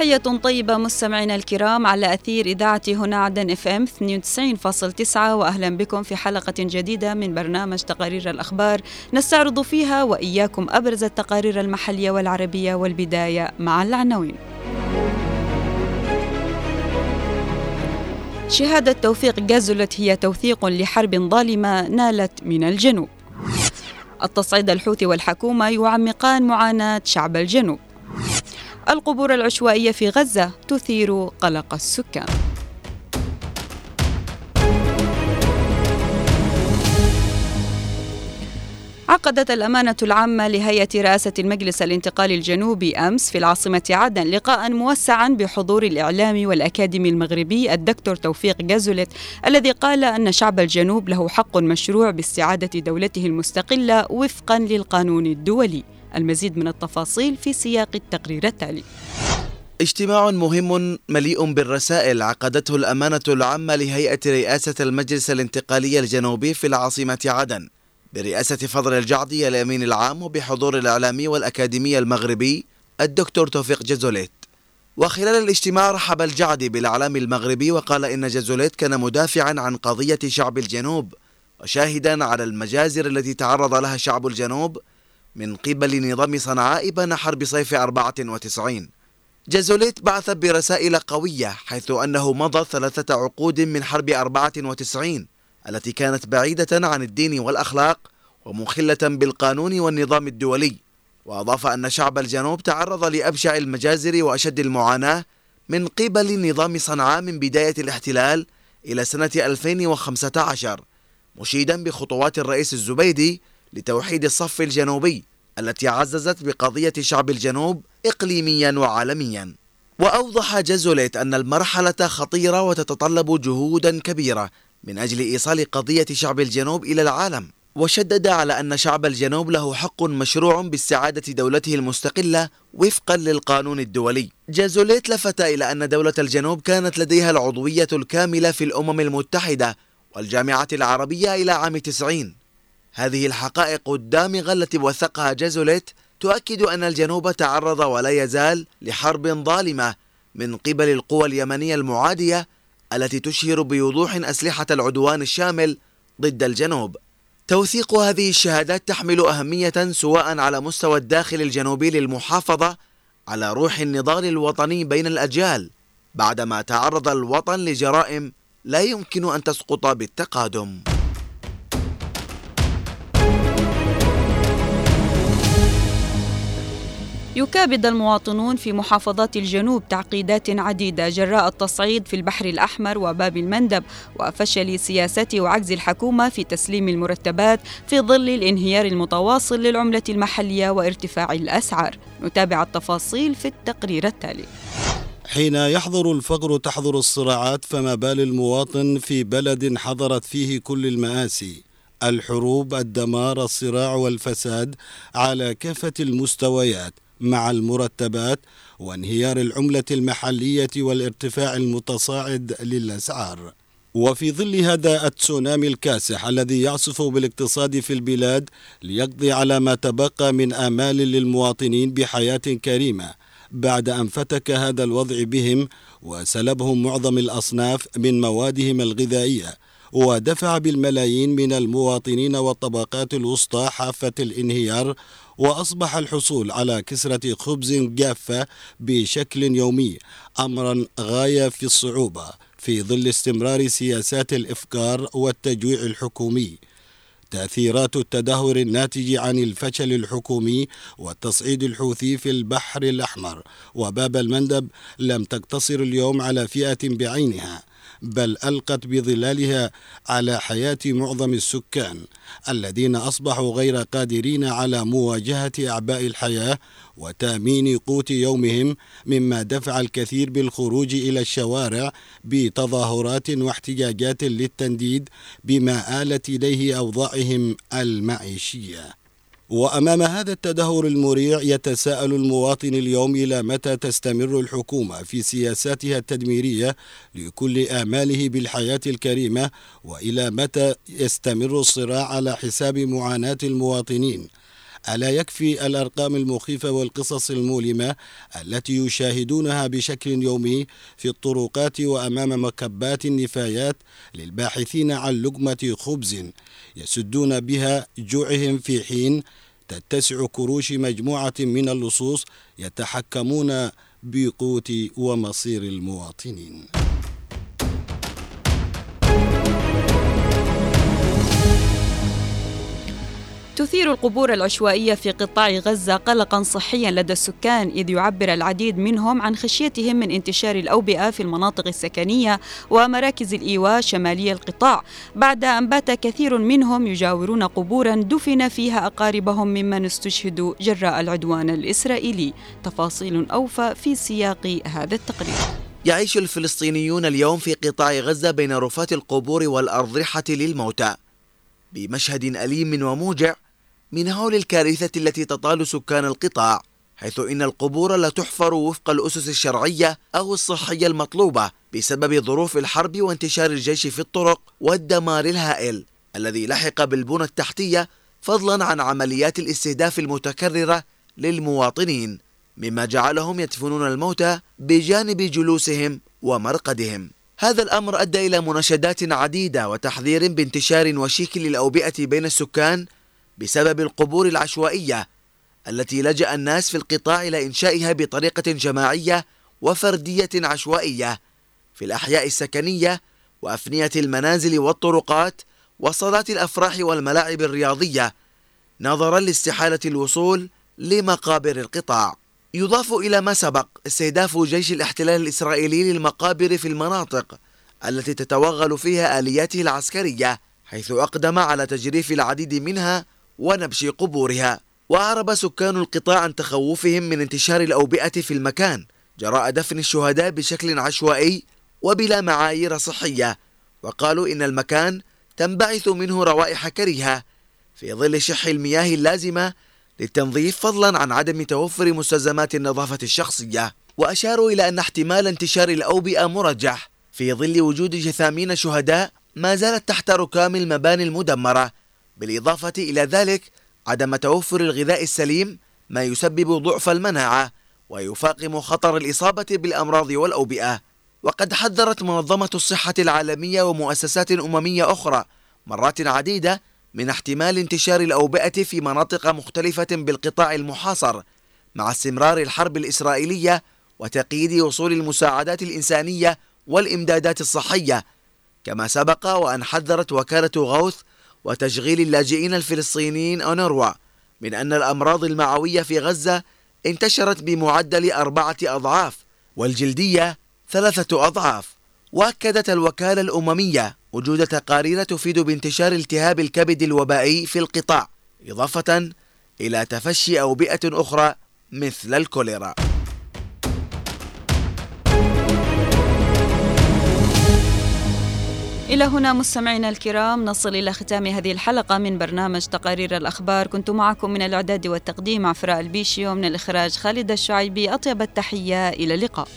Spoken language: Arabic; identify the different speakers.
Speaker 1: تحية طيبة مستمعينا الكرام على أثير إذاعة هنا عدن إف إم 92.9 وأهلا بكم في حلقة جديدة من برنامج تقارير الأخبار نستعرض فيها وإياكم أبرز التقارير المحلية والعربية والبداية مع العناوين. شهادة توثيق جازلت هي توثيق لحرب ظالمة نالت من الجنوب. التصعيد الحوثي والحكومة يعمقان معاناة شعب الجنوب. القبور العشوائية في غزة تثير قلق السكان. عقدت الأمانة العامة لهيئة رئاسة المجلس الانتقالي الجنوبي أمس في العاصمة عدن لقاء موسعا بحضور الإعلامي والأكاديمي المغربي الدكتور توفيق جازولت الذي قال أن شعب الجنوب له حق مشروع باستعادة دولته المستقلة وفقا للقانون الدولي. المزيد من التفاصيل في سياق التقرير التالي.
Speaker 2: اجتماع مهم مليء بالرسائل عقدته الأمانة العامة لهيئة رئاسة المجلس الانتقالي الجنوبي في العاصمة عدن برئاسة فضل الجعدي الأمين العام وبحضور الإعلامي والأكاديمي المغربي الدكتور توفيق جزوليت. وخلال الاجتماع رحب الجعدي بالإعلام المغربي وقال إن جزوليت كان مدافعا عن قضية شعب الجنوب وشاهدا على المجازر التي تعرض لها شعب الجنوب من قبل نظام صنعاء بين حرب صيف 94 جازوليت بعث برسائل قوية حيث أنه مضى ثلاثة عقود من حرب 94 التي كانت بعيدة عن الدين والأخلاق ومخلة بالقانون والنظام الدولي. وأضاف أن شعب الجنوب تعرض لأبشع المجازر وأشد المعاناة من قبل نظام صنعاء من بداية الاحتلال إلى سنة 2015 مشيدا بخطوات الرئيس الزبيدي لتوحيد الصف الجنوبي التي عززت بقضية شعب الجنوب إقليميا وعالميا. وأوضح جزوليت أن المرحلة خطيرة وتتطلب جهودا كبيرة من أجل إيصال قضية شعب الجنوب إلى العالم. وشدد على أن شعب الجنوب له حق مشروع باستعادة دولته المستقلة وفقا للقانون الدولي. جازوليت لفت إلى أن دولة الجنوب كانت لديها العضوية الكاملة في الأمم المتحدة والجامعة العربية إلى عام 90 هذه الحقائق الدامغة التي وثقها جازوليت تؤكد أن الجنوب تعرض ولا يزال لحرب ظالمة من قبل القوى اليمنية المعادية التي تشهر بوضوح أسلحة العدوان الشامل ضد الجنوب. توثيق هذه الشهادات تحمل أهمية سواء على مستوى الداخل الجنوبي للمحافظة على روح النضال الوطني بين الأجيال بعدما تعرض الوطن لجرائم لا يمكن أن تسقط بالتقادم.
Speaker 1: يكابد المواطنون في محافظات الجنوب تعقيدات عديدة جراء التصعيد في البحر الأحمر وباب المندب وفشل سياسة وعجز الحكومة في تسليم المرتبات في ظل الانهيار المتواصل للعملة المحلية وارتفاع الأسعار. نتابع التفاصيل في التقرير التالي.
Speaker 3: حين يحضر الفقر تحضر الصراعات فما بال المواطن في بلد حضرت فيه كل المآسي. الحروب الدمار الصراع والفساد على كافة المستويات. مع المرتبات وانهيار العملة المحلية والارتفاع المتصاعد للأسعار. وفي ظل هذا التسونامي الكاسح الذي يعصف بالاقتصاد في البلاد ليقضي على ما تبقى من آمال للمواطنين بحياة كريمة بعد أن فتك هذا الوضع بهم وسلبهم معظم الأصناف من موادهم الغذائية ودفع بالملايين من المواطنين والطبقات الوسطى حافة الانهيار وأصبح الحصول على كسرة خبز جافة بشكل يومي أمرا غاية في الصعوبة في ظل استمرار سياسات الإفكار والتجويع الحكومي. تأثيرات التدهور الناتج عن الفشل الحكومي والتصعيد الحوثي في البحر الأحمر وباب المندب لم تقتصر اليوم على فئة بعينها. بل ألقت بظلالها على حياة معظم السكان الذين أصبحوا غير قادرين على مواجهة أعباء الحياة وتأمين قوت يومهم مما دفع الكثير بالخروج إلى الشوارع بتظاهرات واحتجاجات للتنديد بما آلت إليه أوضاعهم المعيشية. وأمام هذا التدهور المريع يتساءل المواطن اليوم إلى متى تستمر الحكومة في سياساتها التدميرية لكل آماله بالحياة الكريمة وإلى متى يستمر الصراع على حساب معاناة المواطنين. ألا يكفي الأرقام المخيفة والقصص المؤلمة التي يشاهدونها بشكل يومي في الطرقات وأمام مكبات النفايات للباحثين عن لقمة خبز يسدون بها جوعهم في حين تتسع كروش مجموعة من اللصوص يتحكمون بقوت ومصير المواطنين.
Speaker 1: تثير القبور العشوائية في قطاع غزة قلقا صحيا لدى السكان إذ يعبر العديد منهم عن خشيتهم من انتشار الأوبئة في المناطق السكنية ومراكز الإيواء شمالي القطاع. بعد أن بات كثير منهم يجاورون قبورا دفن فيها أقاربهم ممن استشهدوا جراء العدوان الإسرائيلي. تفاصيل أوفى في سياق هذا التقرير.
Speaker 2: يعيش الفلسطينيون اليوم في قطاع غزة بين رفات القبور والأرضحة للموتى. بمشهد أليم وموجع من هول الكارثة التي تطال سكان القطاع حيث إن القبور لا تحفر وفق الأسس الشرعية أو الصحية المطلوبة بسبب ظروف الحرب وانتشار الجيش في الطرق والدمار الهائل الذي لحق بالبنى التحتية فضلا عن عمليات الاستهداف المتكررة للمواطنين مما جعلهم يدفنون الموتى بجانب جلوسهم ومرقدهم. هذا الأمر أدى إلى مناشدات عديدة وتحذير بانتشار وشيك للأوبئة بين السكان بسبب القبور العشوائية التي لجأ الناس في القطاع إلى إنشائها بطريقة جماعية وفردية عشوائية في الأحياء السكنية وأفنية المنازل والطرقات وصالات الأفراح والملاعب الرياضية نظرا لاستحالة الوصول لمقابر القطاع. يضاف إلى ما سبق استهداف جيش الاحتلال الإسرائيلي للمقابر في المناطق التي تتوغل فيها آلياته العسكرية حيث أقدم على تجريف العديد منها ونبش قبورها وأعرب سكان القطاع عن تخوفهم من انتشار الأوبئة في المكان جراء دفن الشهداء بشكل عشوائي وبلا معايير صحية. وقالوا إن المكان تنبعث منه روائح كريهة في ظل شح المياه اللازمة للتنظيف فضلا عن عدم توفر مستلزمات النظافة الشخصية. وأشاروا إلى أن احتمال انتشار الأوبئة مرجح في ظل وجود جثامين شهداء ما زالت تحت ركام المباني المدمرة. بالإضافة إلى ذلك عدم توفر الغذاء السليم ما يسبب ضعف المناعة ويفاقم خطر الإصابة بالأمراض والأوبئة. وقد حذرت منظمة الصحة العالمية ومؤسسات أممية أخرى مرات عديدة من احتمال انتشار الأوبئة في مناطق مختلفة بالقطاع المحاصر مع استمرار الحرب الإسرائيلية وتقييد وصول المساعدات الإنسانية والإمدادات الصحية. كما سبق وأن حذرت وكالة غوث وتشغيل اللاجئين الفلسطينيين أونروا من أن الأمراض المعوية في غزة انتشرت بمعدل أربعة أضعاف والجلدية ثلاثة أضعاف. وأكدت الوكالة الأممية وجود تقارير تفيد بانتشار التهاب الكبد الوبائي في القطاع إضافة إلى تفشي أوبئة أخرى مثل الكوليرا.
Speaker 1: إلى هنا مستمعينا الكرام نصل إلى ختام هذه الحلقة من برنامج تقارير الأخبار. كنت معكم من الإعداد والتقديم عفراء البيشي ومن الإخراج خالد الشعيبي. أطيب التحية إلى اللقاء.